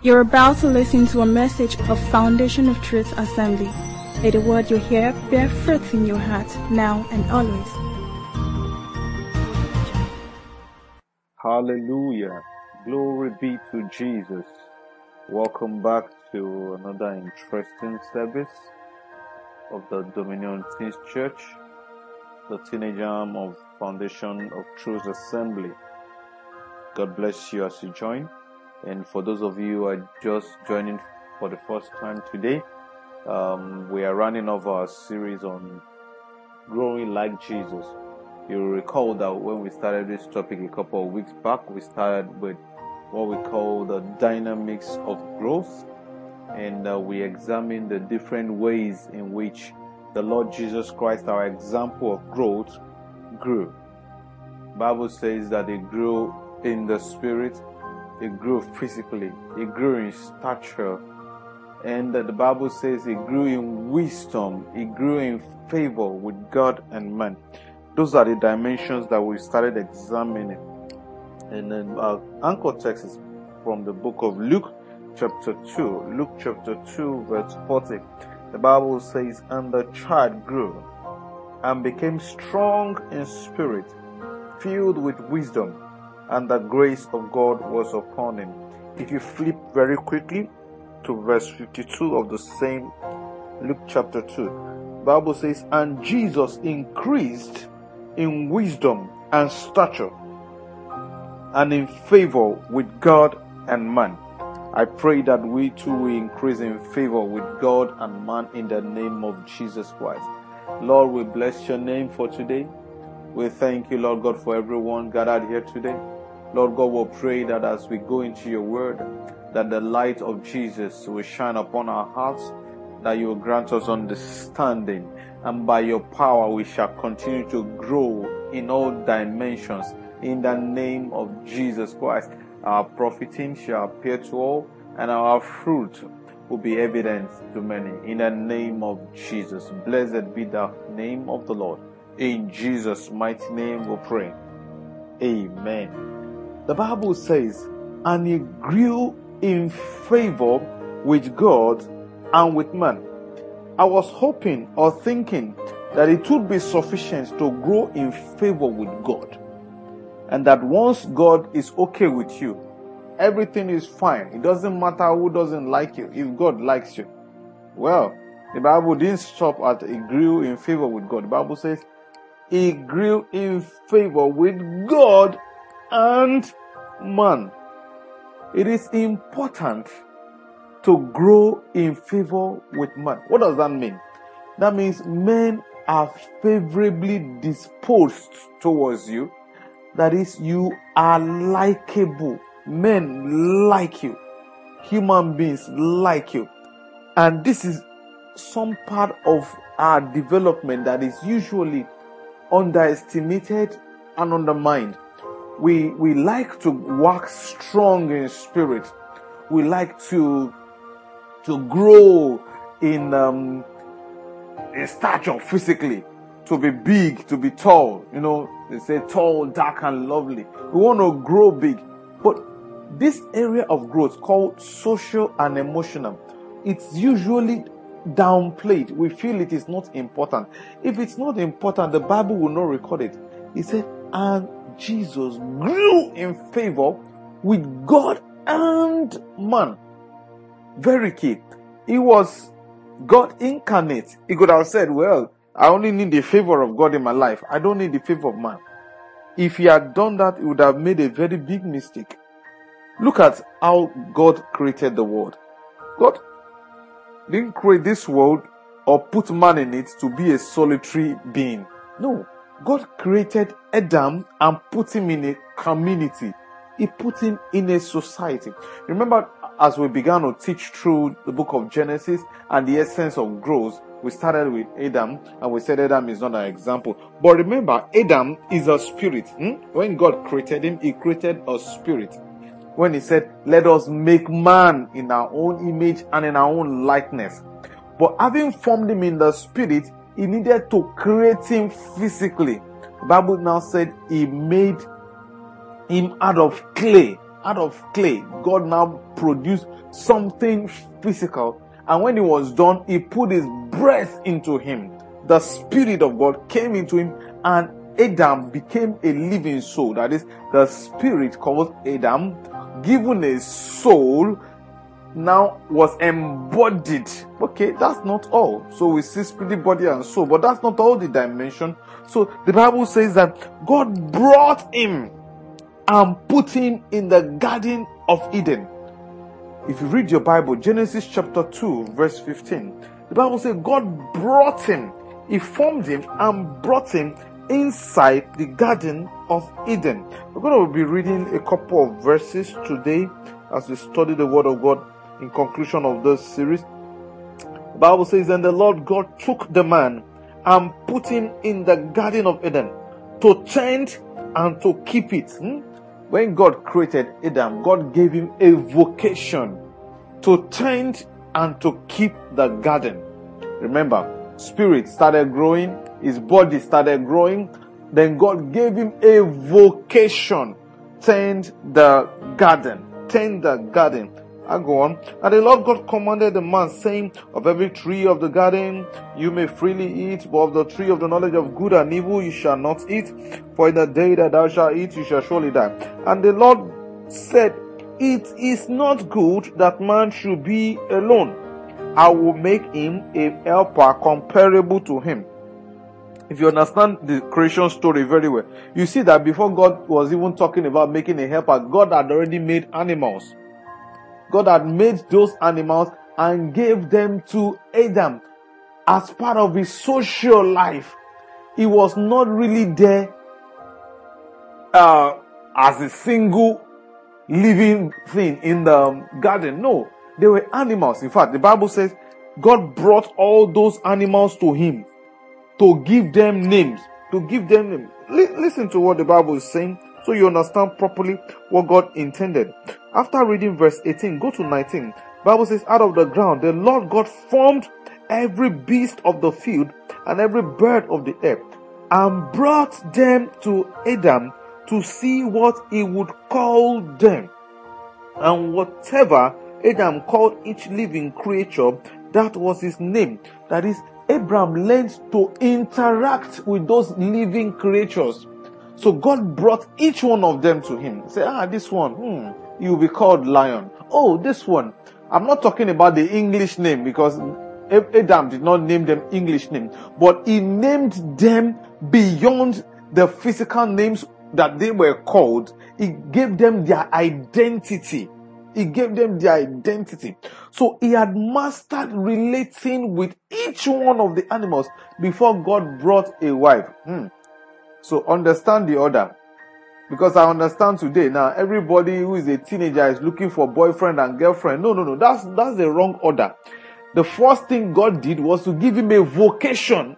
You're about to listen to a message of Foundation of Truth Assembly. May the word you hear bear fruit in your heart now and always. Hallelujah. Glory be to Jesus. Welcome back to another interesting service of the Dominion Teens Church, the teenage arm of Foundation of Truth Assembly. God bless you as you join. And for those of you who are just joining for the first time today, um, we are running off our series on growing like Jesus. You'll recall that when we started this topic a couple of weeks back, we started with what we call the dynamics of growth, and uh, we examined the different ways in which the Lord Jesus Christ, our example of growth, grew. Bible says that he grew in the spirit, he grew physically, he grew in stature, and the Bible says he grew in wisdom, he grew in favor with God and man. Those are the dimensions that we started examining. And then our anchor text is from the book of Luke, chapter 2. Luke chapter 2, verse 40. The Bible says, And the child grew and became strong in spirit, filled with wisdom and the grace of God was upon him. If you flip very quickly to verse 52 of the same Luke chapter 2, Bible says, And Jesus increased in wisdom and stature and in favor with God and man. I pray that we too will increase in favor with God and man in the name of Jesus Christ. Lord, we bless your name for today. We thank you, Lord God, for everyone gathered here today. Lord God, we pray that as we go into your word, that the light of Jesus will shine upon our hearts, that you will grant us understanding, and by your power we shall continue to grow in all dimensions. In the name of Jesus Christ, our profiting shall appear to all, and our fruit will be evident to many. In the name of Jesus, blessed be the name of the Lord. In Jesus' mighty name we pray. Amen. The Bible says, and he grew in favor with God and with man. I was hoping or thinking that it would be sufficient to grow in favor with God. And that once God is okay with you, everything is fine. It doesn't matter who doesn't like you, if God likes you. Well, the Bible didn't stop at he grew in favor with God. The Bible says he grew in favor with God and man. It is important to grow in favor with man. What does that mean? That means men are favorably disposed towards you. That is, you are likable. Men like you. Human beings like you. And this is some part of our development that is usually underestimated and undermined we we like to walk strong in spirit. We like to to grow in um, in stature physically, to be big, to be tall. You know, they say tall, dark, and lovely. We want to grow big, but this area of growth called social and emotional, it's usually downplayed. We feel it is not important. If it's not important, the Bible will not record it. He said, and Jesus grew in favor with God and man. Very key. He was God incarnate. He could have said, well, I only need the favor of God in my life. I don't need the favor of man. If he had done that, he would have made a very big mistake. Look at how God created the world. God didn't create this world or put man in it to be a solitary being. No. God created Adam and put him in a community. He put him in a society. Remember, as we began to teach through the book of Genesis and the essence of growth, we started with Adam and we said Adam is not an example. But remember, Adam is a spirit. Hmm? When God created him, he created a spirit. When he said, let us make man in our own image and in our own likeness. But having formed him in the spirit, he needed to create him physically. The Bible now said he made him out of clay. out of clay, God now produced something physical. And when he was done, he put his breath into him. The Spirit of God came into him and Adam became a living soul. That is, the Spirit called Adam, given a soul, now was embodied. Okay, that's not all. So we see spirit, body, and soul, but that's not all the dimension. So the Bible says that God brought him and put him in the Garden of Eden. If you read your Bible, Genesis chapter 2, verse 15, the Bible says God brought him, He formed him and brought him inside the Garden of Eden. We're going to be reading a couple of verses today as we study the Word of God in conclusion of this series. The Bible says, And the Lord God took the man and put him in the Garden of Eden to tend and to keep it. Hmm? When God created Adam, God gave him a vocation to tend and to keep the garden. Remember, spirit started growing, his body started growing, then God gave him a vocation, tend the garden, tend the garden. I go on. And the Lord God commanded the man, saying, Of every tree of the garden you may freely eat, but of the tree of the knowledge of good and evil you shall not eat, for in the day that thou shalt eat you shall surely die. And the Lord said, It is not good that man should be alone. I will make him a helper comparable to him. If you understand the creation story very well, you see that before God was even talking about making a helper, God had already made animals. God had made those animals and gave them to Adam as part of his social life. He was not really there uh, as a single living thing in the garden. No, they were animals. In fact, the Bible says God brought all those animals to him to give them names. To give them names. L- listen to what the Bible is saying so you understand properly what God intended. After reading verse 18, go to 19. Bible says, out of the ground, the Lord God formed every beast of the field and every bird of the air and brought them to Adam to see what he would call them. And whatever Adam called each living creature, that was his name. That is, Abraham learned to interact with those living creatures. So God brought each one of them to him. Say, ah, this one, hmm, you will be called lion. Oh, this one. I'm not talking about the English name because Adam did not name them English name, but he named them beyond the physical names that they were called. He gave them their identity. He gave them their identity. So he had mastered relating with each one of the animals before God brought a wife. Hmm. So understand the order. Because I understand today now everybody who is a teenager is looking for boyfriend and girlfriend. No, no, no. That's that's the wrong order. The first thing God did was to give him a vocation.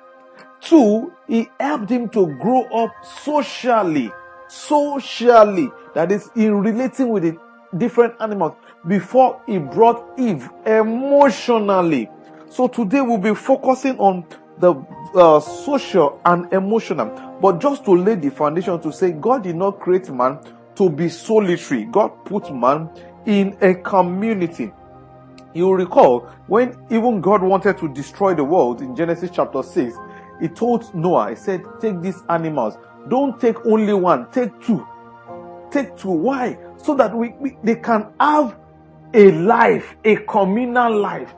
Two, he helped him to grow up socially. Socially. That is in relating with the different animals before he brought Eve emotionally. So today we'll be focusing on the uh, social and emotional. But just to lay the foundation to say God did not create man to be solitary. God put man in a community. You recall when even God wanted to destroy the world in Genesis chapter 6, he told Noah, he said, take these animals. Don't take only one, take two. Take two. Why? So that we, we they can have a life, a communal life.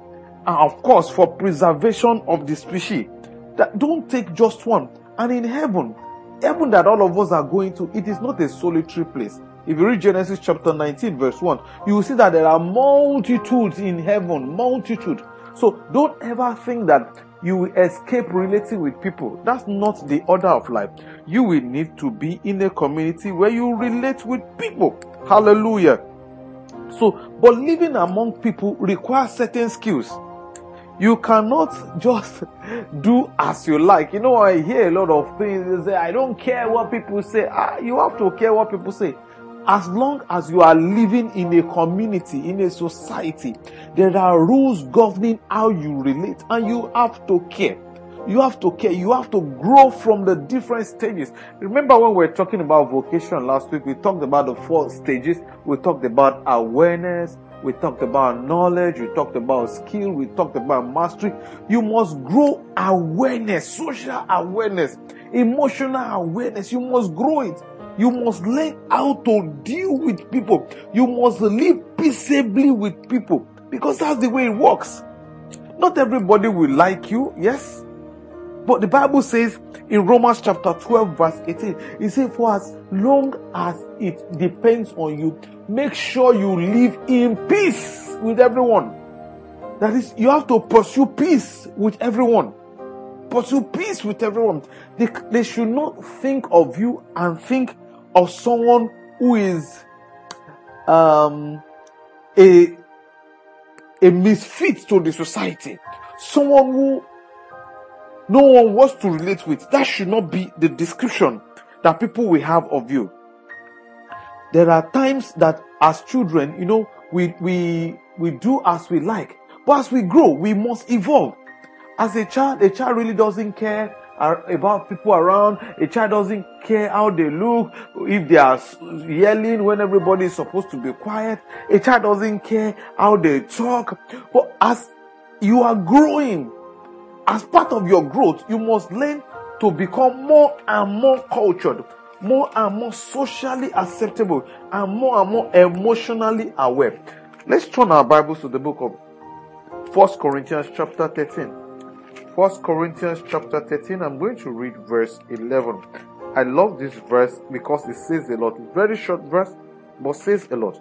And of course, for preservation of the species. That don't take just one. And in heaven, heaven that all of us are going to, it is not a solitary place. If you read Genesis chapter 19 verse 1, you will see that there are multitudes in heaven, multitude. So don't ever think that you will escape relating with people. That's not the order of life. You will need to be in a community where you relate with people. Hallelujah. So, but living among people requires certain skills. You cannot just do as you like. You know, I hear a lot of things. They say, I don't care what people say. Ah, you have to care what people say. As long as you are living in a community, in a society, there are rules governing how you relate and you have to care. You have to care. You have to grow from the different stages. Remember when we were talking about vocation last week, we talked about the four stages. We talked about awareness. We talked about knowledge. We talked about skill. We talked about mastery. You must grow awareness, social awareness, emotional awareness. You must grow it. You must learn how to deal with people. You must live peaceably with people because that's the way it works. Not everybody will like you, yes. But the Bible says in Romans chapter 12 verse 18, it says, for as long as it depends on you, make sure you live in peace with everyone. That is, you have to pursue peace with everyone. Pursue peace with everyone. They, they should not think of you and think of someone who is um, a a misfit to the society, someone who no one wants to relate with. That should not be the description that people will have of you. There are times that as children, you know, we, we, we do as we like. But as we grow, we must evolve. As a child, a child really doesn't care about people around. A child doesn't care how they look, if they are yelling when everybody is supposed to be quiet. A child doesn't care how they talk. But as you are growing, as part of your growth, you must learn to become more and more cultured, more and more socially acceptable, and more and more emotionally aware. Let's turn our Bibles to the book of First Corinthians chapter 13. First Corinthians chapter 13, I'm going to read verse 11. I love this verse because it says a lot. Very short verse, but says a lot.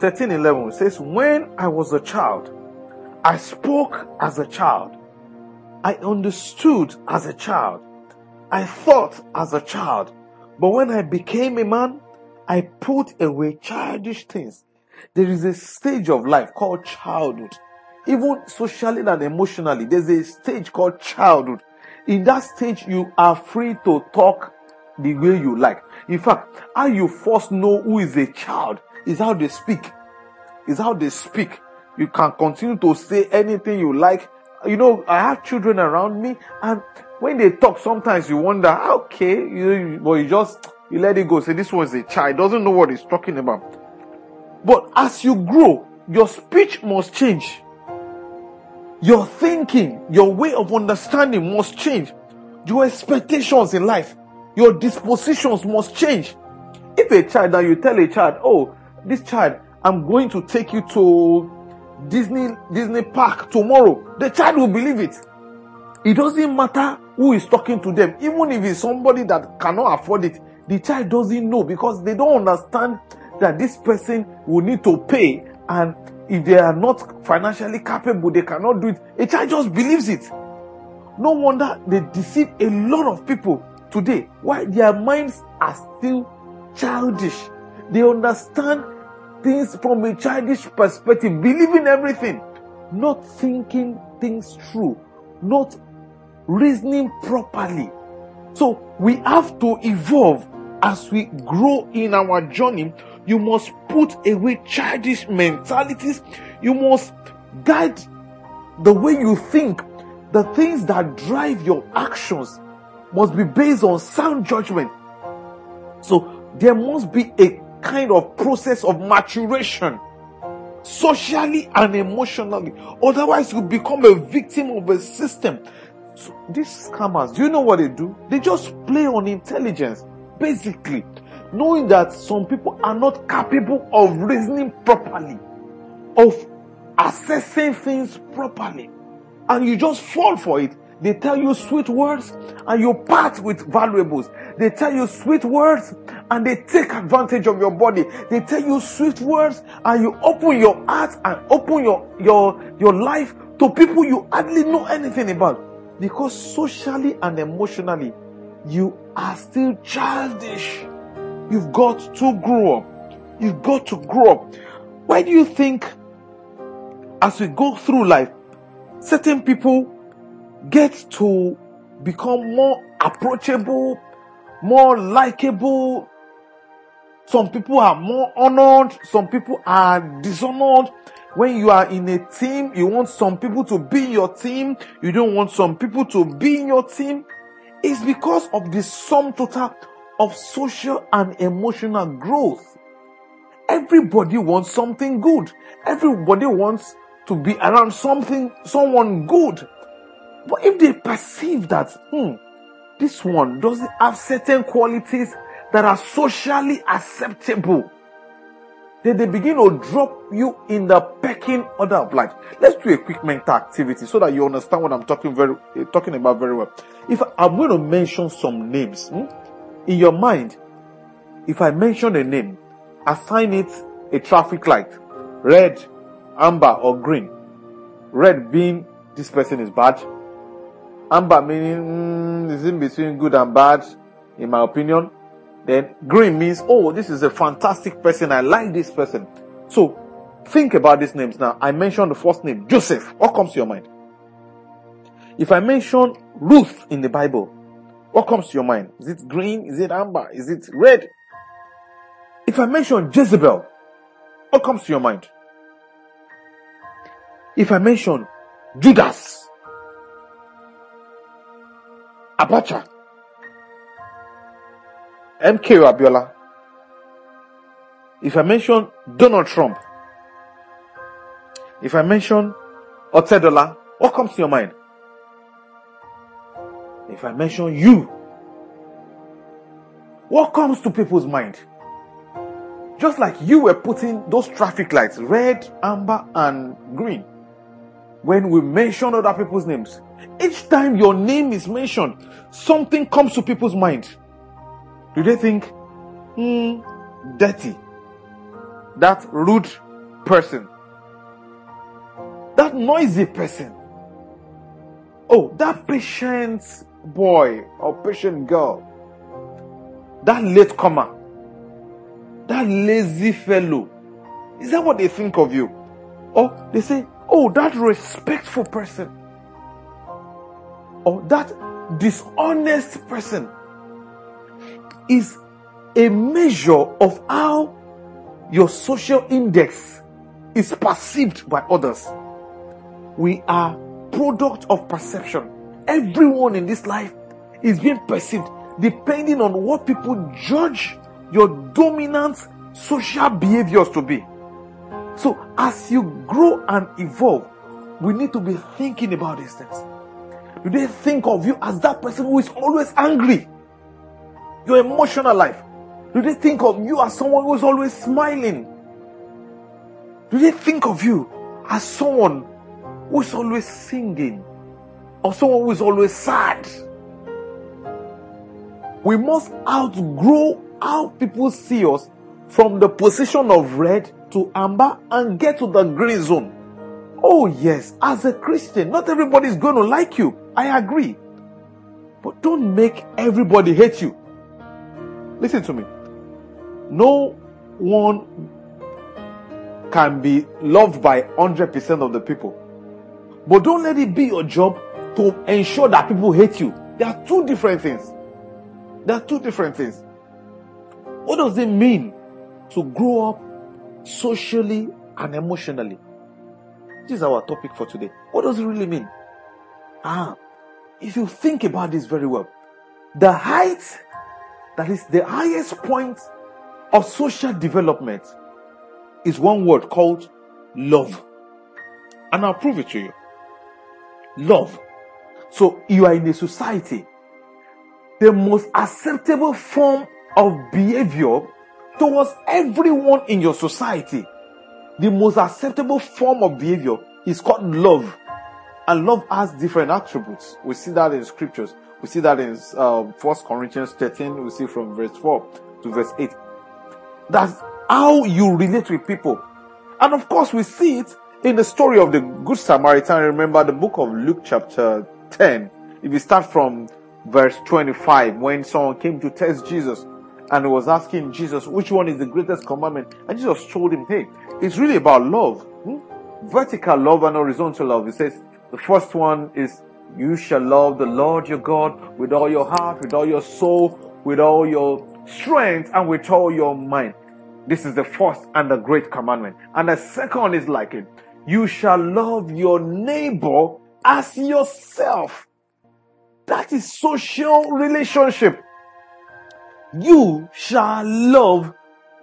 13 11 says, When I was a child, I spoke as a child. I understood as a child. I thought as a child. But when I became a man, I put away childish things. There is a stage of life called childhood even socially and emotionally, there's a stage called childhood. In that stage, you are free to talk the way you like. In fact, how you first know who is a child is how they speak. Is how they speak. You can continue to say anything you like. You know, I have children around me and when they talk, sometimes you wonder, ah, okay, you, but you just, you let it go. Say this was a child, doesn't know what he's talking about. But as you grow, your speech must change. Your thinking, your way of understanding must change. Your expectations in life, your dispositions must change. If a child that you tell a child, oh, this child, I'm going to take you to Disney, Disney park tomorrow, the child will believe it. It doesn't matter who is talking to them, even if it's somebody that cannot afford it, the child doesn't know because they don't understand that this person will need to pay and if they are not financially capable, they cannot do it. A child just believes it. No wonder they deceive a lot of people today. Why? Their minds are still childish. They understand things from a childish perspective, believing everything, not thinking things through, not reasoning properly. So we have to evolve as we grow in our journey you must put away childish mentalities. You must guide the way you think. The things that drive your actions must be based on sound judgment. So there must be a kind of process of maturation socially and emotionally. Otherwise, you become a victim of a system. So these scammers, do you know what they do? They just play on intelligence, basically knowing that some people are not capable of reasoning properly, of assessing things properly, and you just fall for it. They tell you sweet words and you part with valuables. They tell you sweet words and they take advantage of your body. They tell you sweet words and you open your heart and open your, your, your life to people you hardly know anything about. Because socially and emotionally, you are still childish. You've got to grow up. You've got to grow up. Why do you think as we go through life, certain people get to become more approachable, more likable? Some people are more honored, some people are dishonored. When you are in a team, you want some people to be in your team. You don't want some people to be in your team. It's because of the sum total of social and emotional growth. Everybody wants something good. Everybody wants to be around something, someone good. But if they perceive that, hmm, this one doesn't have certain qualities that are socially acceptable, then they begin to drop you in the pecking order of life. Let's do a quick mental activity so that you understand what I'm talking very, talking about very well. If I'm going to mention some names, hmm, in your mind, if I mention a name, assign it a traffic light, red, amber, or green. Red being this person is bad. Amber meaning mm, is in between good and bad, in my opinion. Then green means, oh, this is a fantastic person. I like this person. So think about these names now. I mentioned the first name, Joseph. What comes to your mind? If I mention Ruth in the Bible, what comes to your mind? Is it green? Is it amber? Is it red? If I mention Jezebel, what comes to your mind? If I mention Judas, Abacha, MKO Abiola, if I mention Donald Trump, if I mention Otedola, what comes to your mind? If I mention you, what comes to people's mind? Just like you were putting those traffic lights, red, amber, and green. When we mention other people's names, each time your name is mentioned, something comes to people's mind. Do they think, hmm, dirty? That rude person. That noisy person. Oh, that patient boy or patient girl. That late comer that lazy fellow. Is that what they think of you? Or they say, oh, that respectful person. Or that dishonest person is a measure of how your social index is perceived by others. We are product of perception. Everyone in this life is being perceived depending on what people judge your dominant social behaviors to be. So as you grow and evolve, we need to be thinking about these things. Do they think of you as that person who is always angry? Your emotional life. Do they think of you as someone who is always smiling? Do they think of you as someone who is always singing? Or someone who is always sad? We must outgrow how people see us from the position of red to amber and get to the green zone. Oh, yes, as a Christian, not everybody is going to like you. I agree. But don't make everybody hate you. Listen to me. No one can be loved by 100% of the people. But don't let it be your job to ensure that people hate you. There are two different things. There are two different things. What does it mean to grow up socially and emotionally? This is our topic for today. What does it really mean? Ah, if you think about this very well, the height, that is the highest point of social development, is one word called love. And I'll prove it to you. Love. So you are in a society. The most acceptable form of behavior towards everyone in your society. The most acceptable form of behavior is called love. And love has different attributes. We see that in scriptures. We see that in um, 1 Corinthians 13. We see from verse 4 to verse 8. That's how you relate with people. And of course, we see it in the story of the Good Samaritan. Remember the book of Luke chapter 10. If you start from verse 25, when someone came to test Jesus, and he was asking Jesus, which one is the greatest commandment? And Jesus told him, hey, it's really about love. Hmm? Vertical love and horizontal love. He says, the first one is, you shall love the Lord your God with all your heart, with all your soul, with all your strength, and with all your mind. This is the first and the great commandment. And the second is like it. You shall love your neighbor as yourself. That is social relationship. You shall love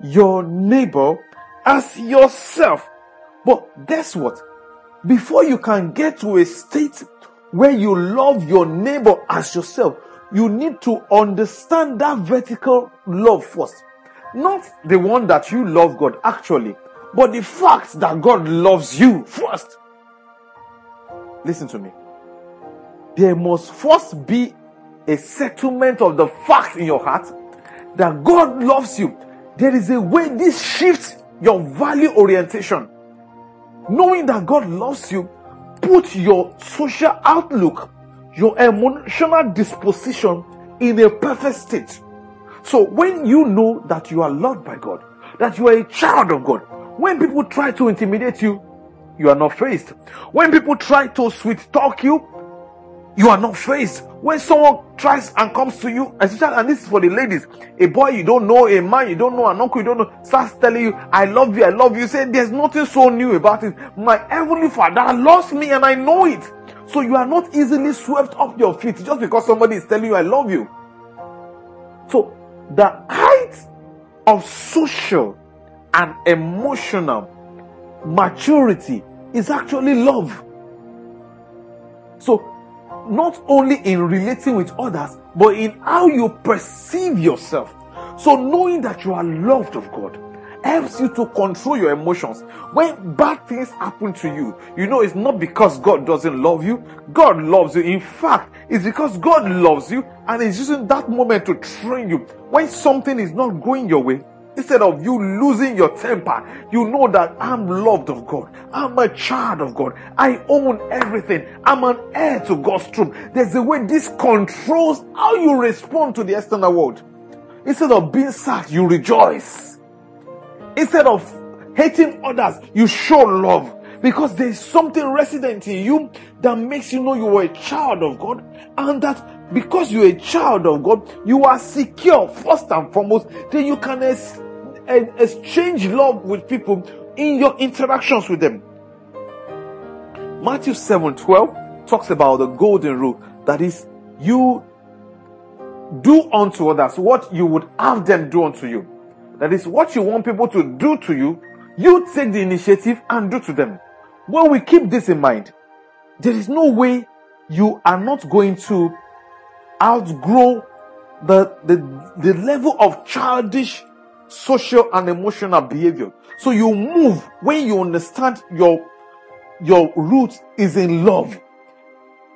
your neighbor as yourself. But guess what? Before you can get to a state where you love your neighbor as yourself, you need to understand that vertical love first. Not the one that you love God actually, but the fact that God loves you first. Listen to me. There must first be a settlement of the fact in your heart that God loves you. There is a way this shifts your value orientation. Knowing that God loves you, put your social outlook, your emotional disposition in a perfect state. So when you know that you are loved by God, that you are a child of God, when people try to intimidate you, you are not faced. When people try to sweet talk you, you are not faced. When someone tries and comes to you, especially, and this is for the ladies, a boy you don't know, a man you don't know, an uncle you don't know, starts telling you, I love you, I love you. Say, there's nothing so new about it. My heavenly father loves me and I know it. So you are not easily swept off your feet just because somebody is telling you, I love you. So the height of social and emotional maturity is actually love. So not only in relating with others, but in how you perceive yourself. So knowing that you are loved of God helps you to control your emotions. When bad things happen to you, you know it's not because God doesn't love you. God loves you. In fact, it's because God loves you and is using that moment to train you. When something is not going your way, Instead of you losing your temper, you know that I'm loved of God. I'm a child of God. I own everything. I'm an heir to God's truth. There's a way this controls how you respond to the external world. Instead of being sad, you rejoice. Instead of hating others, you show love. Because there's something resident in you that makes you know you are a child of God and that because you're a child of God, you are secure first and foremost. Then you can ex- exchange love with people in your interactions with them. Matthew 7 12 talks about the golden rule that is, you do unto others what you would have them do unto you. That is what you want people to do to you, you take the initiative and do to them. When we keep this in mind, there is no way you are not going to outgrow the, the, the level of childish social and emotional behavior. So you move when you understand your, your root is in love,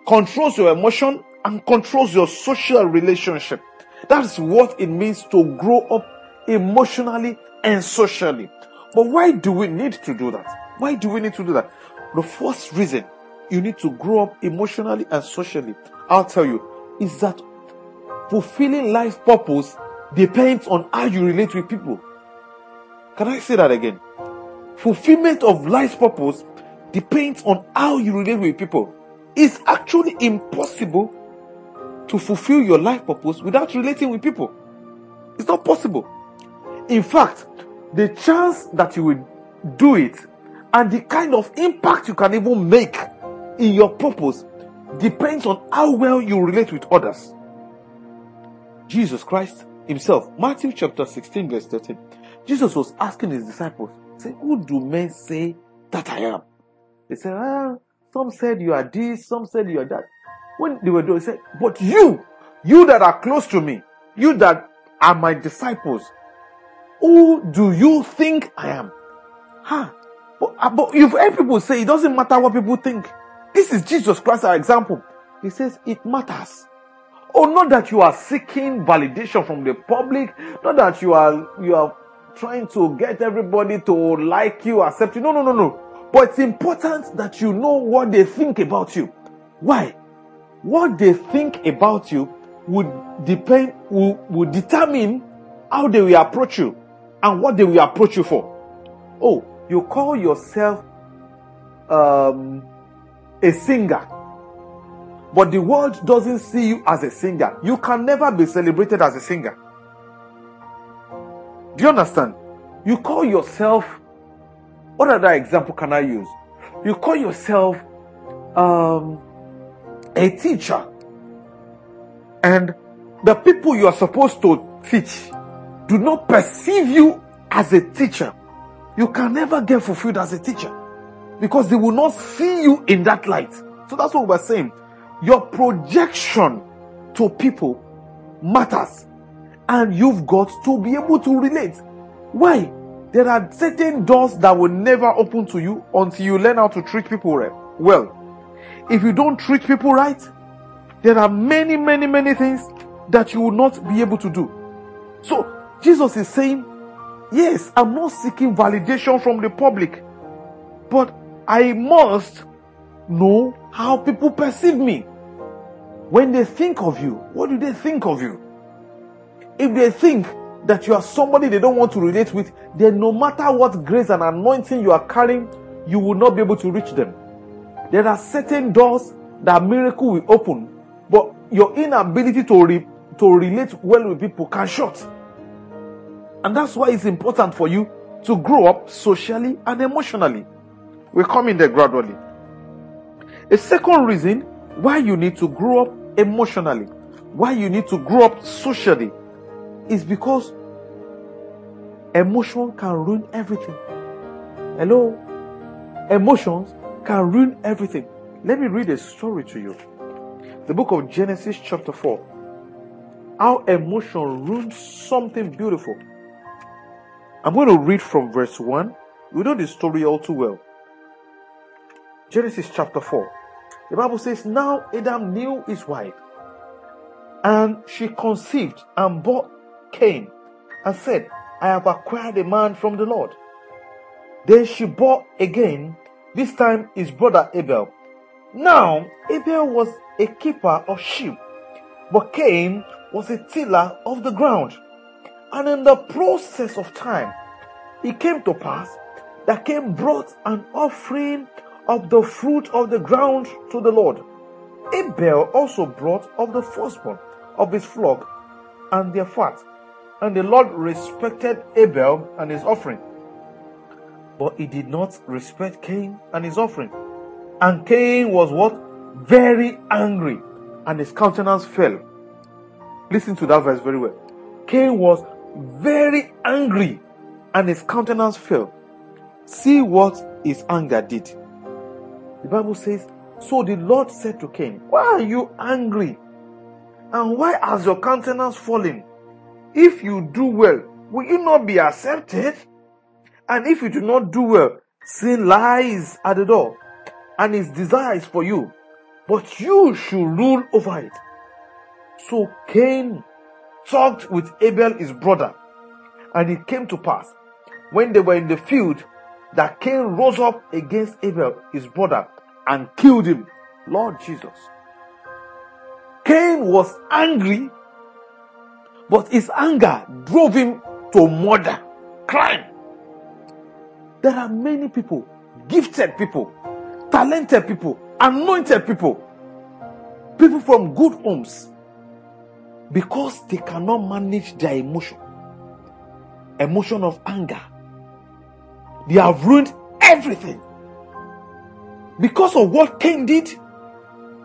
controls your emotion and controls your social relationship. That's what it means to grow up emotionally and socially. But why do we need to do that? Why do we need to do that? The first reason you need to grow up emotionally and socially, I'll tell you, is that fulfilling life purpose depends on how you relate with people. Can I say that again? Fulfillment of life purpose depends on how you relate with people. It's actually impossible to fulfill your life purpose without relating with people. It's not possible. In fact, the chance that you will do it and the kind of impact you can even make in your purpose depends on how well you relate with others. Jesus Christ himself, Matthew chapter 16, verse 13, Jesus was asking his disciples, say, Who do men say that I am? They said, ah, some said you are this, some said you are that. When they were doing, he said, But you, you that are close to me, you that are my disciples, who do you think I am? Huh? But, uh, but you've heard people say it doesn't matter what people think. This is Jesus Christ, our example. He says it matters. Oh, not that you are seeking validation from the public, not that you are you are trying to get everybody to like you, accept you. No, no, no, no. But it's important that you know what they think about you. Why? What they think about you would depend will, will determine how they will approach you and what they will approach you for. Oh, you call yourself um, a singer but the world doesn't see you as a singer. You can never be celebrated as a singer. Do you understand? You call yourself, what other example can I use? you call yourself um, a teacher, and the people you are supposed to teach do not perceive you as a teacher, you can never get fulfilled as a teacher because they will not see you in that light. So that's what we're saying. Your projection to people matters and you've got to be able to relate. Why? There are certain doors that will never open to you until you learn how to treat people well. If you don't treat people right, there are many, many, many things that you will not be able to do. So Jesus is saying, yes, I'm not seeking validation from the public, but I must know how people perceive me. When they think of you, what do they think of you? If they think that you are somebody they don't want to relate with, then no matter what grace and anointing you are carrying, you will not be able to reach them. There are certain doors that miracle will open, but your inability to, re- to relate well with people can shut. And that's why it's important for you to grow up socially and emotionally. We're coming there gradually. A second reason why you need to grow up emotionally, why you need to grow up socially, is because emotion can ruin everything. Hello? Emotions can ruin everything. Let me read a story to you. The book of Genesis, chapter 4. How emotion ruins something beautiful. I'm going to read from verse 1. We know the story all too well. Genesis chapter 4. The Bible says, Now Adam knew his wife, and she conceived and bore Cain, and said, I have acquired a man from the Lord. Then she bore again, this time his brother Abel. Now Abel was a keeper of sheep, but Cain was a tiller of the ground. And in the process of time, it came to pass that Cain brought an offering of the fruit of the ground to the Lord. Abel also brought of the firstborn of his flock and their fat. And the Lord respected Abel and his offering. But he did not respect Cain and his offering. And Cain was what? Very angry. And his countenance fell. Listen to that verse very well. Cain was very angry and his countenance fell. See what his anger did. The Bible says, So the Lord said to Cain, Why are you angry? And why has your countenance fallen? If you do well, will you not be accepted? And if you do not do well, sin lies at the door, and its desires for you, but you should rule over it. So Cain talked with Abel his brother, and it came to pass when they were in the field that Cain rose up against Abel his brother and killed him. Lord Jesus. Cain was angry, but his anger drove him to murder, crime. There are many people, gifted people, talented people, anointed people, people from good homes, because they cannot manage their emotion, emotion of anger. They have ruined everything. Because of what Cain did,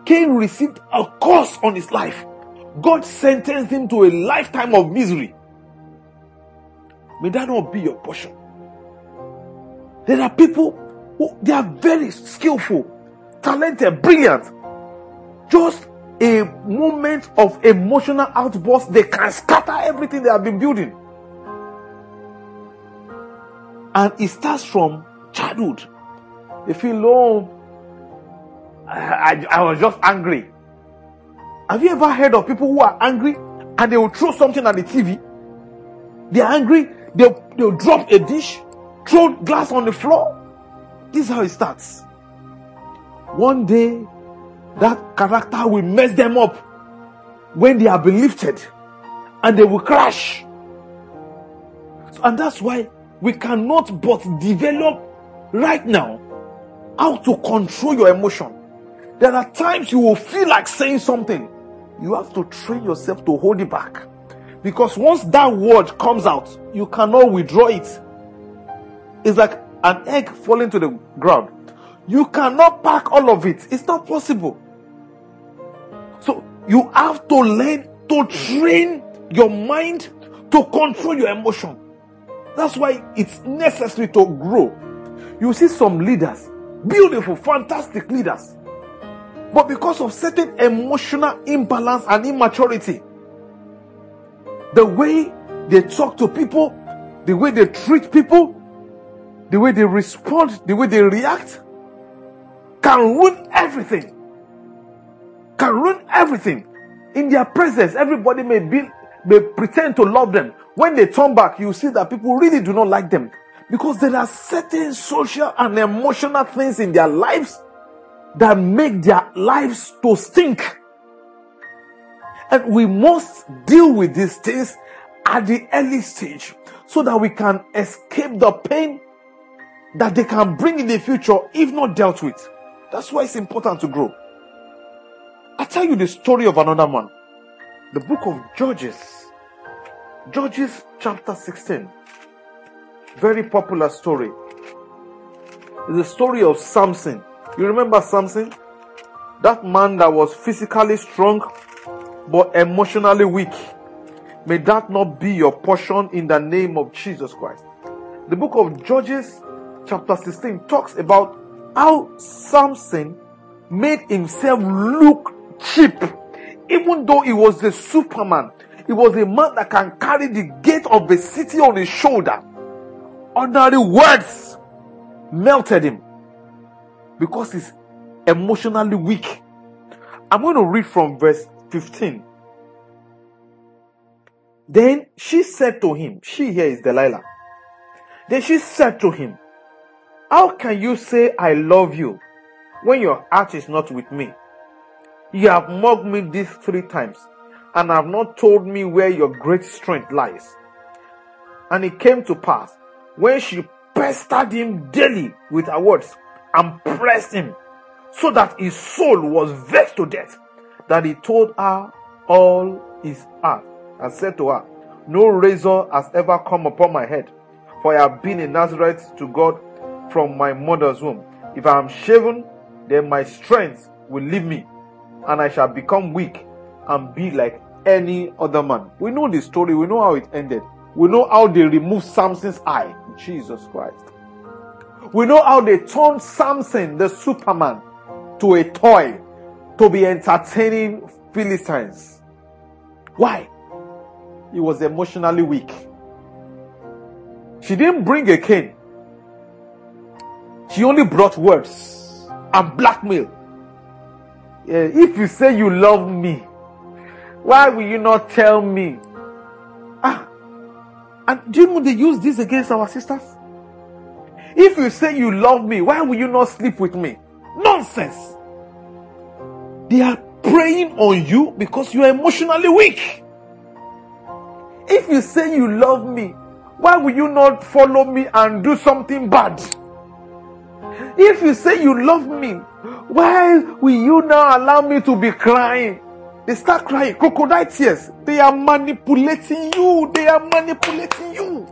Cain received a curse on his life. God sentenced him to a lifetime of misery. May that not be your portion. There are people who they are very skillful, talented, brilliant. Just a moment of emotional outburst, they can scatter everything they have been building. And it starts from childhood. They feel, oh, I, I, I was just angry. Have you ever heard of people who are angry and they will throw something at the TV? They're angry, they'll, they'll drop a dish, throw glass on the floor. This is how it starts. One day, that character will mess them up when they are be lifted and they will crash. And that's why we cannot but develop right now how to control your emotion. There are times you will feel like saying something. You have to train yourself to hold it back. Because once that word comes out, you cannot withdraw it. It's like an egg falling to the ground. You cannot pack all of it. It's not possible. So you have to learn to train your mind to control your emotion. That's why it's necessary to grow. You see some leaders, beautiful, fantastic leaders. But because of certain emotional imbalance and immaturity, the way they talk to people, the way they treat people, the way they respond, the way they react, can ruin everything. Can ruin everything. In their presence, everybody may be may pretend to love them. When they turn back, you see that people really do not like them. Because there are certain social and emotional things in their lives that make their lives to stink. And we must deal with these things at the early stage so that we can escape the pain that they can bring in the future if not dealt with. That's why it's important to grow. I tell you the story of another man. The book of Judges. Judges chapter 16. Very popular story. It's the story of Samson. You remember Samson? That man that was physically strong but emotionally weak. May that not be your portion in the name of Jesus Christ. The book of Judges chapter 16 talks about how Samson made himself look cheap. Even though he was the superman, he was a man that can carry the gate of a city on his shoulder. Ordinary words melted him because he's emotionally weak. I'm going to read from verse 15. Then she said to him, She here is Delilah. Then she said to him, how can you say I love you when your heart is not with me? You have mocked me these three times and have not told me where your great strength lies. And it came to pass when she pestered him daily with her words and pressed him so that his soul was vexed to death that he told her all his heart and said to her, No razor has ever come upon my head, for I have been a Nazarite to God from my mother's womb. If I am shaven, then my strength will leave me, and I shall become weak and be like any other man. We know the story, we know how it ended. We know how they removed Samson's eye. Jesus Christ. We know how they turned Samson, the Superman, to a toy to be entertaining Philistines. Why? He was emotionally weak. She didn't bring a cane. She only brought words and blackmail. If you say you love me, why will you not tell me? Ah, and do you know they use this against our sisters? If you say you love me, why will you not sleep with me? Nonsense. They are preying on you because you are emotionally weak. If you say you love me, why will you not follow me and do something bad? If you say you love me, why will you now allow me to be crying? They start crying, crocodile tears. They are manipulating you. They are manipulating you.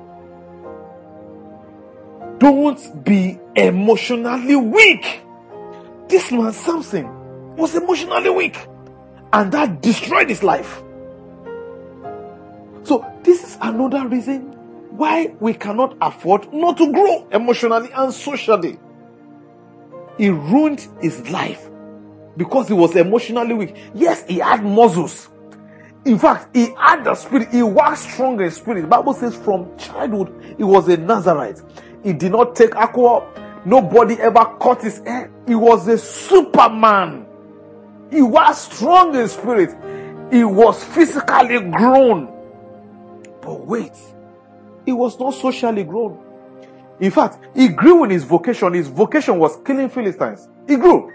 Don't be emotionally weak. This man, Samson, was emotionally weak. And that destroyed his life. So, this is another reason why we cannot afford not to grow emotionally and socially he ruined his life because he was emotionally weak. Yes, he had muscles. In fact, he had the spirit. He was strong in spirit. The Bible says from childhood, he was a Nazarite. He did not take alcohol. Nobody ever cut his hair. He was a superman. He was strong in spirit. He was physically grown. But wait, he was not socially grown. In fact, he grew in his vocation. His vocation was killing Philistines. He grew.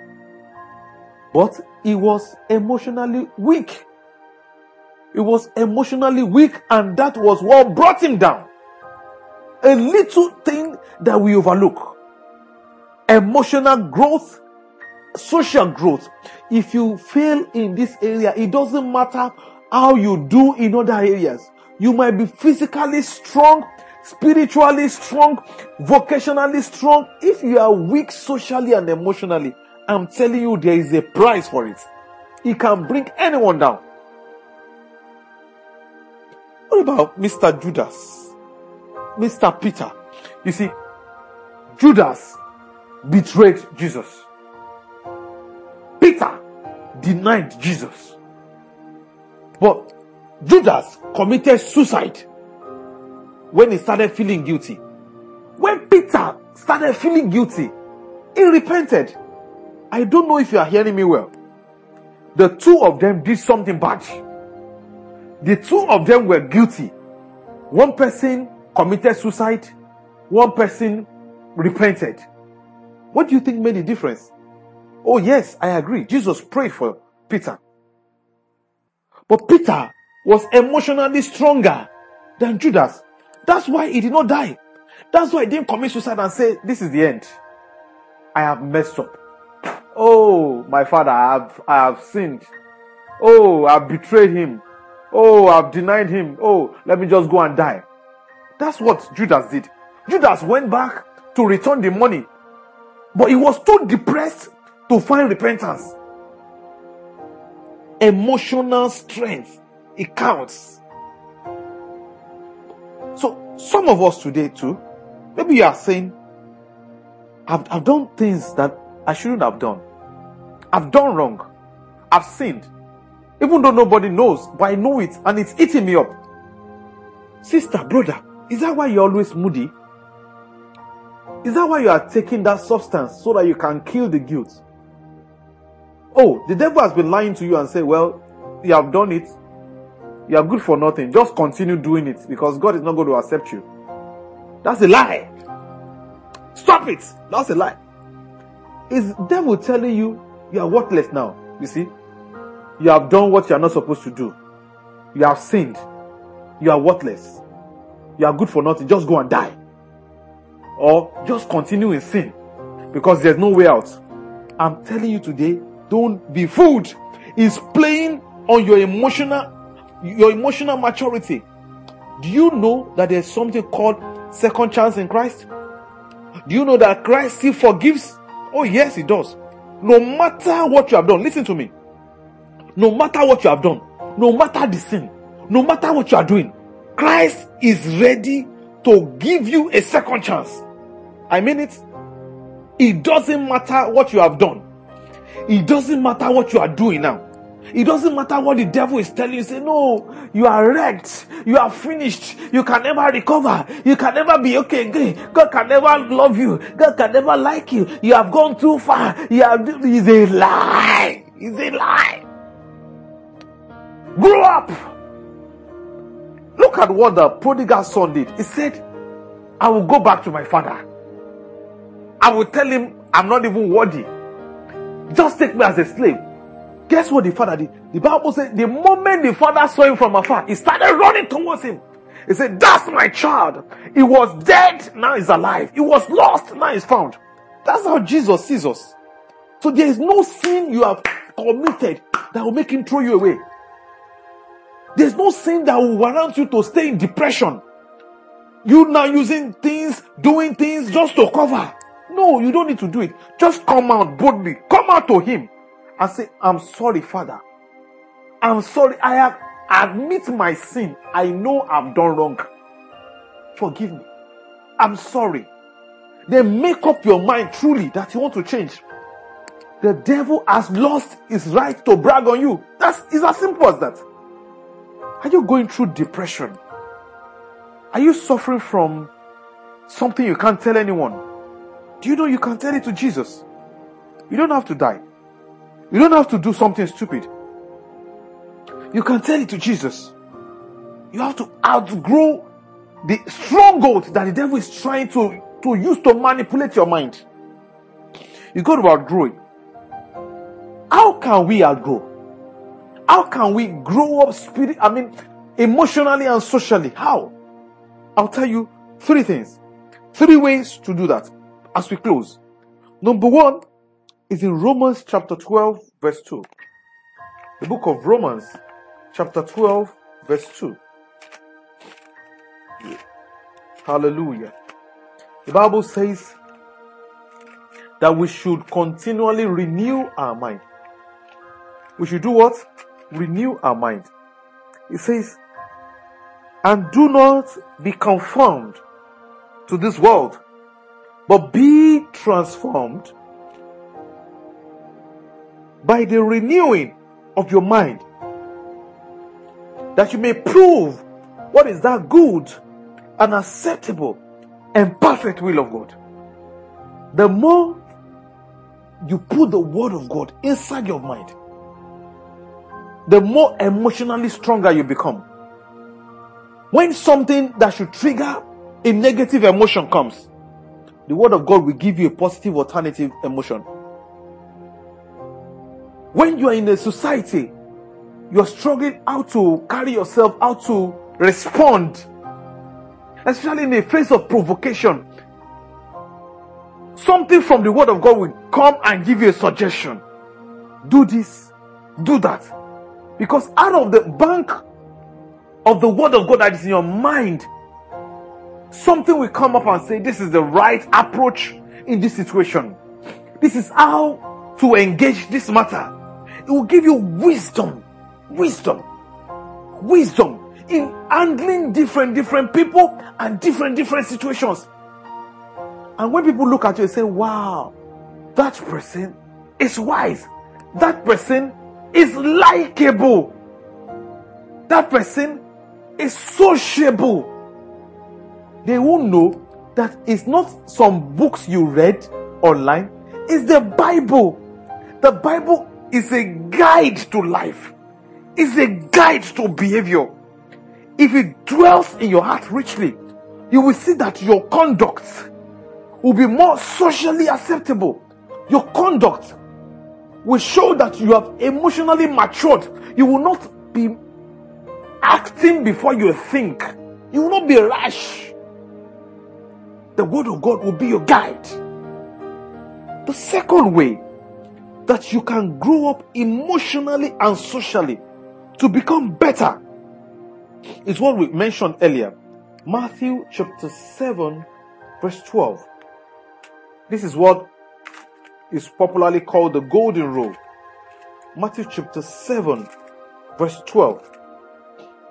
But he was emotionally weak. He was emotionally weak, and that was what brought him down. A little thing that we overlook. Emotional growth, social growth. If you fail in this area, it doesn't matter how you do in other areas. You might be physically strong, spiritually strong, vocationally strong, if you are weak socially and emotionally, I'm telling you there is a price for it. It can bring anyone down. What about Mr. Judas? Mr. Peter? You see, Judas betrayed Jesus. Peter denied Jesus. But Judas committed suicide when he started feeling guilty. When Peter started feeling guilty, he repented. I don't know if you are hearing me well. The two of them did something bad. The two of them were guilty. One person committed suicide, one person repented. What do you think made the difference? Oh, yes, I agree. Jesus prayed for Peter. But Peter was emotionally stronger than Judas. That's why he did not die. That's why he didn't commit suicide and say, This is the end. I have messed up. Oh, my father, I have, I have sinned. Oh, I've betrayed him. Oh, I've denied him. Oh, let me just go and die. That's what Judas did. Judas went back to return the money, but he was too depressed to find repentance. Emotional strength, it counts. So, some of us today too, maybe you are saying, I've, I've done things that I shouldn't have done. I've done wrong. I've sinned. Even though nobody knows, but I know it and it's eating me up. Sister, brother, is that why you're always moody? Is that why you are taking that substance so that you can kill the guilt? Oh, the devil has been lying to you and say, well, you have done it. You are good for nothing. Just continue doing it because God is not going to accept you. That's a lie. Stop it. That's a lie. Is devil telling you you are worthless now? You see, you have done what you are not supposed to do. You have sinned. You are worthless. You are good for nothing. Just go and die. Or just continue in sin because there's no way out. I'm telling you today, don't be fooled. It's playing on your emotional, your emotional maturity. Do you know that there's something called second chance in Christ? Do you know that Christ still forgives? Oh yes, he does. No matter what you have done, listen to me. No matter what you have done, no matter the sin, no matter what you are doing, Christ is ready to give you a second chance. I mean it. It doesn't matter what you have done. It doesn't matter what you are doing now. It doesn't matter what the devil is telling you. Say, no, you are wrecked. You are finished. You can never recover. You can never be okay again. God can never love you. God can never like you. You have gone too far. You have, it's a lie. It's a lie. Grow up. Look at what the prodigal son did. He said, I will go back to my father. I will tell him I'm not even worthy. Just take me as a slave. Guess what the father did? The Bible says the moment the father saw him from afar, he started running towards him. He said, That's my child. He was dead, now he's alive. He was lost, now he's found. That's how Jesus sees us. So there is no sin you have committed that will make him throw you away. There's no sin that will warrant you to stay in depression. You now using things, doing things just to cover. No, you don't need to do it. Just come out boldly. Come out to him and say, I'm sorry, Father. I'm sorry. I have admit my sin. I know I've done wrong. Forgive me. I'm sorry. Then make up your mind truly that you want to change. The devil has lost his right to brag on you. That's as simple as that. Are you going through depression? Are you suffering from something you can't tell anyone? Do you know you can tell it to Jesus? You don't have to die. You don't have to do something stupid. You can tell it to Jesus. You have to outgrow the stronghold that the devil is trying to, to use to manipulate your mind. You got to outgrow it. How can we outgrow? How can we grow up spirit? I mean, emotionally and socially? How? I'll tell you three things. Three ways to do that as we close. Number one is in Romans chapter 12, verse 2. The book of Romans, chapter 12, verse 2. Hallelujah. The Bible says that we should continually renew our mind. We should do what? Renew our mind. It says, and do not be conformed to this world, but be transformed by the renewing of your mind, that you may prove what is that good and acceptable and perfect will of God. The more you put the word of God inside your mind, the more emotionally stronger you become. When something that should trigger a negative emotion comes, the word of God will give you a positive alternative emotion. When you are in a society, you are struggling how to carry yourself, how to respond, especially in the face of provocation. Something from the word of God will come and give you a suggestion. Do this, do that. Because out of the bank of the word of God that is in your mind, something will come up and say, This is the right approach in this situation. This is how to engage this matter. It will give you wisdom, wisdom, wisdom in handling different, different people and different, different situations. And when people look at you and say, Wow, that person is wise, that person is likable. That person is sociable. They will know that it's not some books you read online, it's the Bible. The Bible is a guide to life, is a guide to behavior. If it dwells in your heart richly, you will see that your conduct will be more socially acceptable. Your conduct will show that you have emotionally matured. You will not be acting before you think. You will not be rash. The word of God will be your guide. The second way that you can grow up emotionally and socially to become better is what we mentioned earlier. Matthew chapter 7, verse 12. This is what is popularly called the golden rule. Matthew chapter 7, verse 12.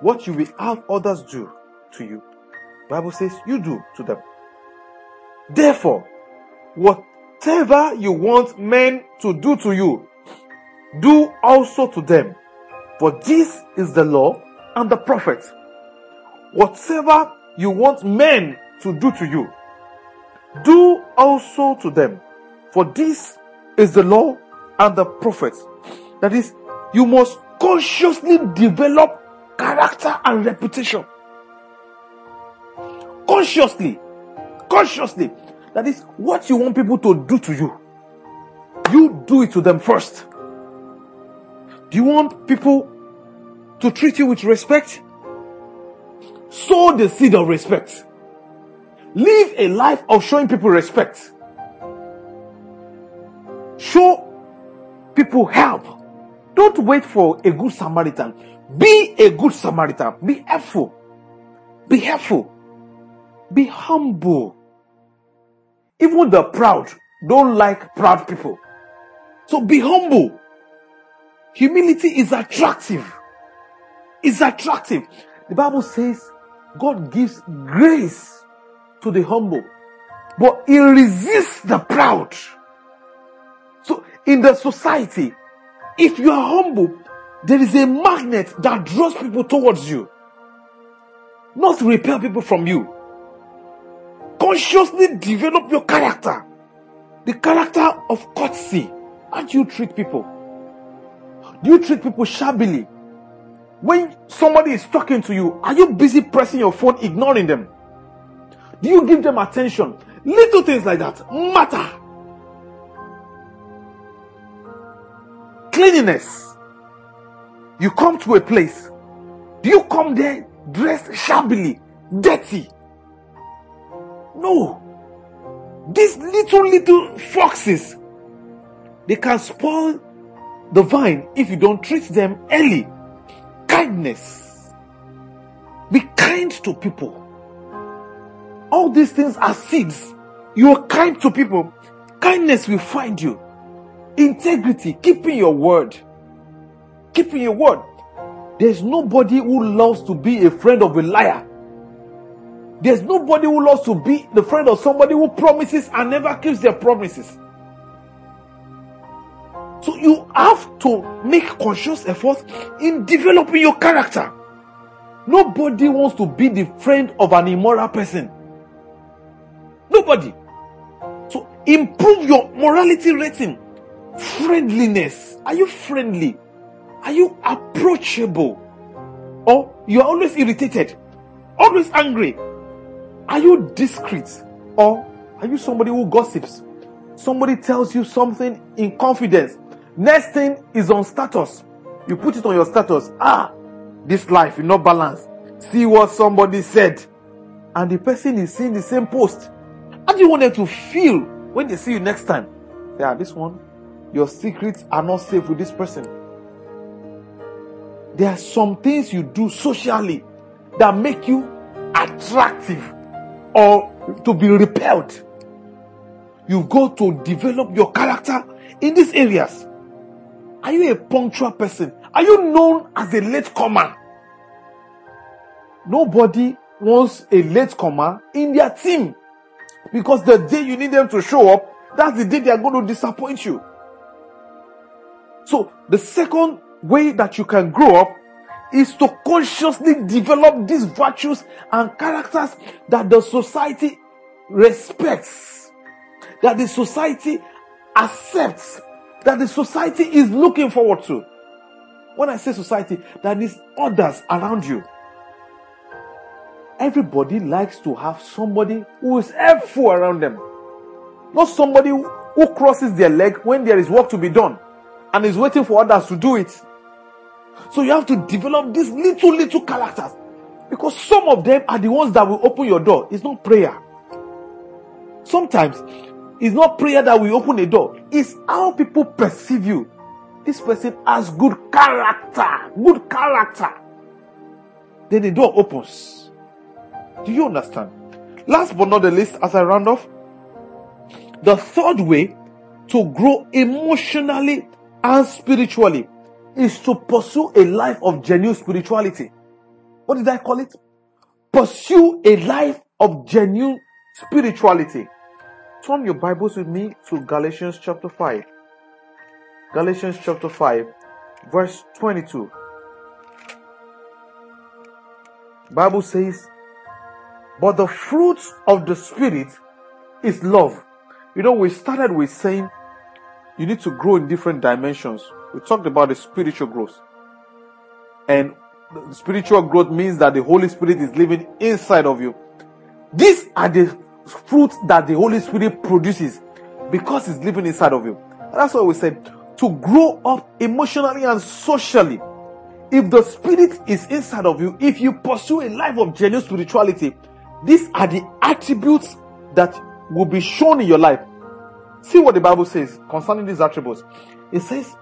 What you will have others do to you, Bible says you do to them. Therefore, whatever you want men to do to you, do also to them. For this is the law and the prophets. Whatever you want men to do to you, do also to them. For this is the law and the prophets. That is, you must consciously develop character and reputation. Consciously. Consciously. That is what you want people to do to you. You do it to them first. Do you want people to treat you with respect? Sow the seed of respect. Live a life of showing people respect. Show people help. Don't wait for a good Samaritan. Be a good Samaritan. Be helpful. Be helpful. Be humble. Even the proud don't like proud people. So be humble. Humility is attractive. It's attractive. The Bible says God gives grace to the humble, but He resists the proud. So in the society, if you are humble, there is a magnet that draws people towards you, not repel people from you. Consciously develop your character, the character of courtesy. How do you treat people? Do you treat people shabbily? When somebody is talking to you, are you busy pressing your phone, ignoring them? Do you give them attention? Little things like that matter. Cleanliness. You come to a place. Do you come there dressed shabbily, dirty? No. These little, little foxes, they can spoil the vine if you don't treat them early. Kindness. Be kind to people. all these things are seeds. You are kind to people. Kindness will find you. Integrity, keeping your word. Keeping your word. There's nobody who loves to be a friend of a liar. There's nobody who loves to be the friend of somebody who promises and never keeps their promises. So you have to make conscious efforts in developing your character. Nobody wants to be the friend of an immoral person. Nobody. So improve your morality rating. Friendliness. Are you friendly? Are you approachable? Or you are always irritated? Always angry? Are you discreet? Or are you somebody who gossips? Somebody tells you something in confidence Next thing is on status. You put it on your status. Ah, this life is not balanced. See what somebody said. And the person is seeing the same post. How do you want them to feel when they see you next time? Yeah, this one, your secrets are not safe with this person. There are some things you do socially that make you attractive or to be repelled. You go to develop your character in these areas. Are you a punctual person? Are you known as a late comer? Nobody wants a late comer in their team because the day you need them to show up, that's the day they are going to disappoint you. So the second way that you can grow up is to consciously develop these virtues and characters that the society respects, that the society accepts, that the society is looking forward to. When I say society, that is others around you. Everybody likes to have somebody who is helpful around them. Not somebody who crosses their leg when there is work to be done and is waiting for others to do it. So you have to develop these little, little characters. Because some of them are the ones that will open your door. It's not prayer. Sometimes it's not prayer that will open a door. It's how people perceive you. This person has good character. Good character. Then the door opens. Do you understand? Last but not the least, as I round off, the third way to grow emotionally and spiritually is to pursue a life of genuine spirituality. What did I call it? Pursue a life of genuine spirituality. Turn your Bibles with me to Galatians chapter 5. Galatians chapter 5, verse 22. Bible says, But the fruit of the Spirit is love. You know, we started with saying you need to grow in different dimensions. We talked about the spiritual growth. And spiritual growth means that the Holy Spirit is living inside of you. These are the fruits that the Holy Spirit produces because it's living inside of you. And that's why we said to grow up emotionally and socially. If the Spirit is inside of you, if you pursue a life of genuine spirituality, these are the attributes that will be shown in your life. See what the Bible says concerning these attributes. It says,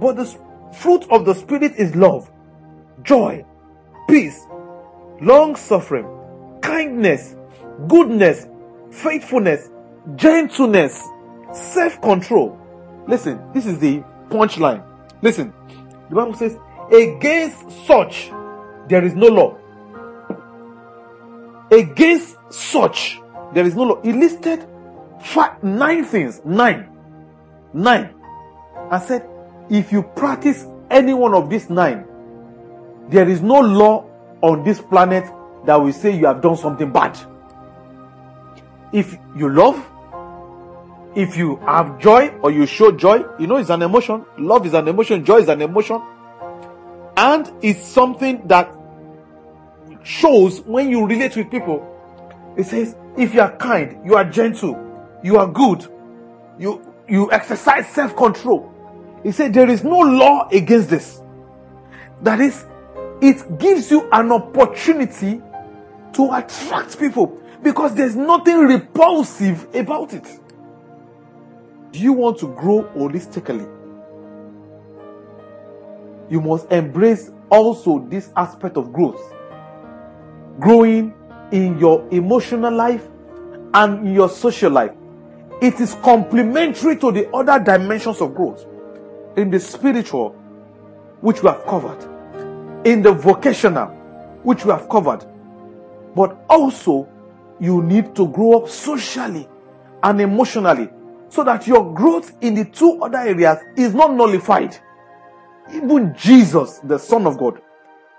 But the fruit of the Spirit is love, joy, peace, long suffering, kindness, goodness, faithfulness, gentleness, self control. Listen, this is the punchline. Listen, the Bible says, Against such there is no law. Against such there is no law. He listed five, nine things, nine, nine, and said, If you practice any one of these nine, there is no law on this planet that will say you have done something bad if you love, if you have joy or you show joy, you know it's an emotion. Love is an emotion, joy is an emotion. And it's something that shows when you relate with people. It says, if you are kind, you are gentle, you are good, you, you exercise self-control. He said there is no law against this. That is, it gives you an opportunity to attract people because there's nothing repulsive about it. Do you want to grow holistically? You must embrace also this aspect of growth. Growing in your emotional life and your social life. It is complementary to the other dimensions of growth in the spiritual, which we have covered, in the vocational, which we have covered. But also, you need to grow up socially and emotionally so that your growth in the two other areas is not nullified. Even Jesus, the Son of God,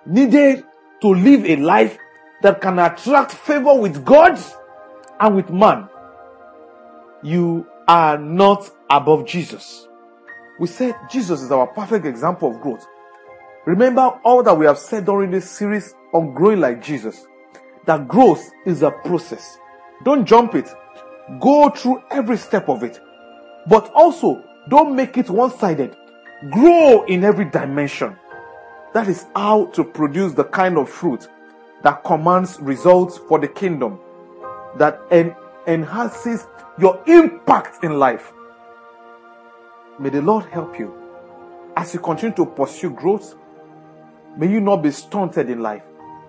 needed to live a life that can attract favor with God and with man. You are not above Jesus. We said Jesus is our perfect example of growth. Remember all that we have said during this series on growing like Jesus. That growth is a process. Don't jump it. Go through every step of it. But also, don't make it one sided. Grow in every dimension. That is how to produce the kind of fruit that commands results for the kingdom, that en- enhances your impact in life. May the Lord help you as you continue to pursue growth. May you not be stunted in life.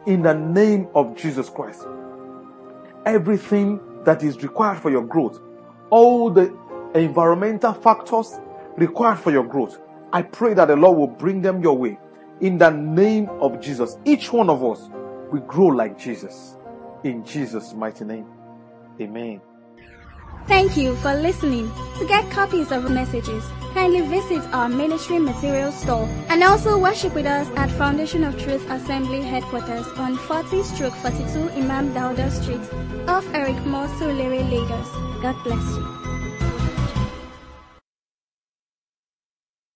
In the name of Jesus Christ. Everything that is required for your growth, all the environmental factors required for your growth, I pray that the Lord will bring them your way. In the name of Jesus, each one of us will grow like Jesus. In Jesus' mighty name. Amen. Thank you for listening. To get copies of messages, kindly visit our ministry material store and also worship with us at Foundation of Truth Assembly headquarters on 40 stroke 42 Imam Dauda Street off Eric Moore Lagos. God bless you.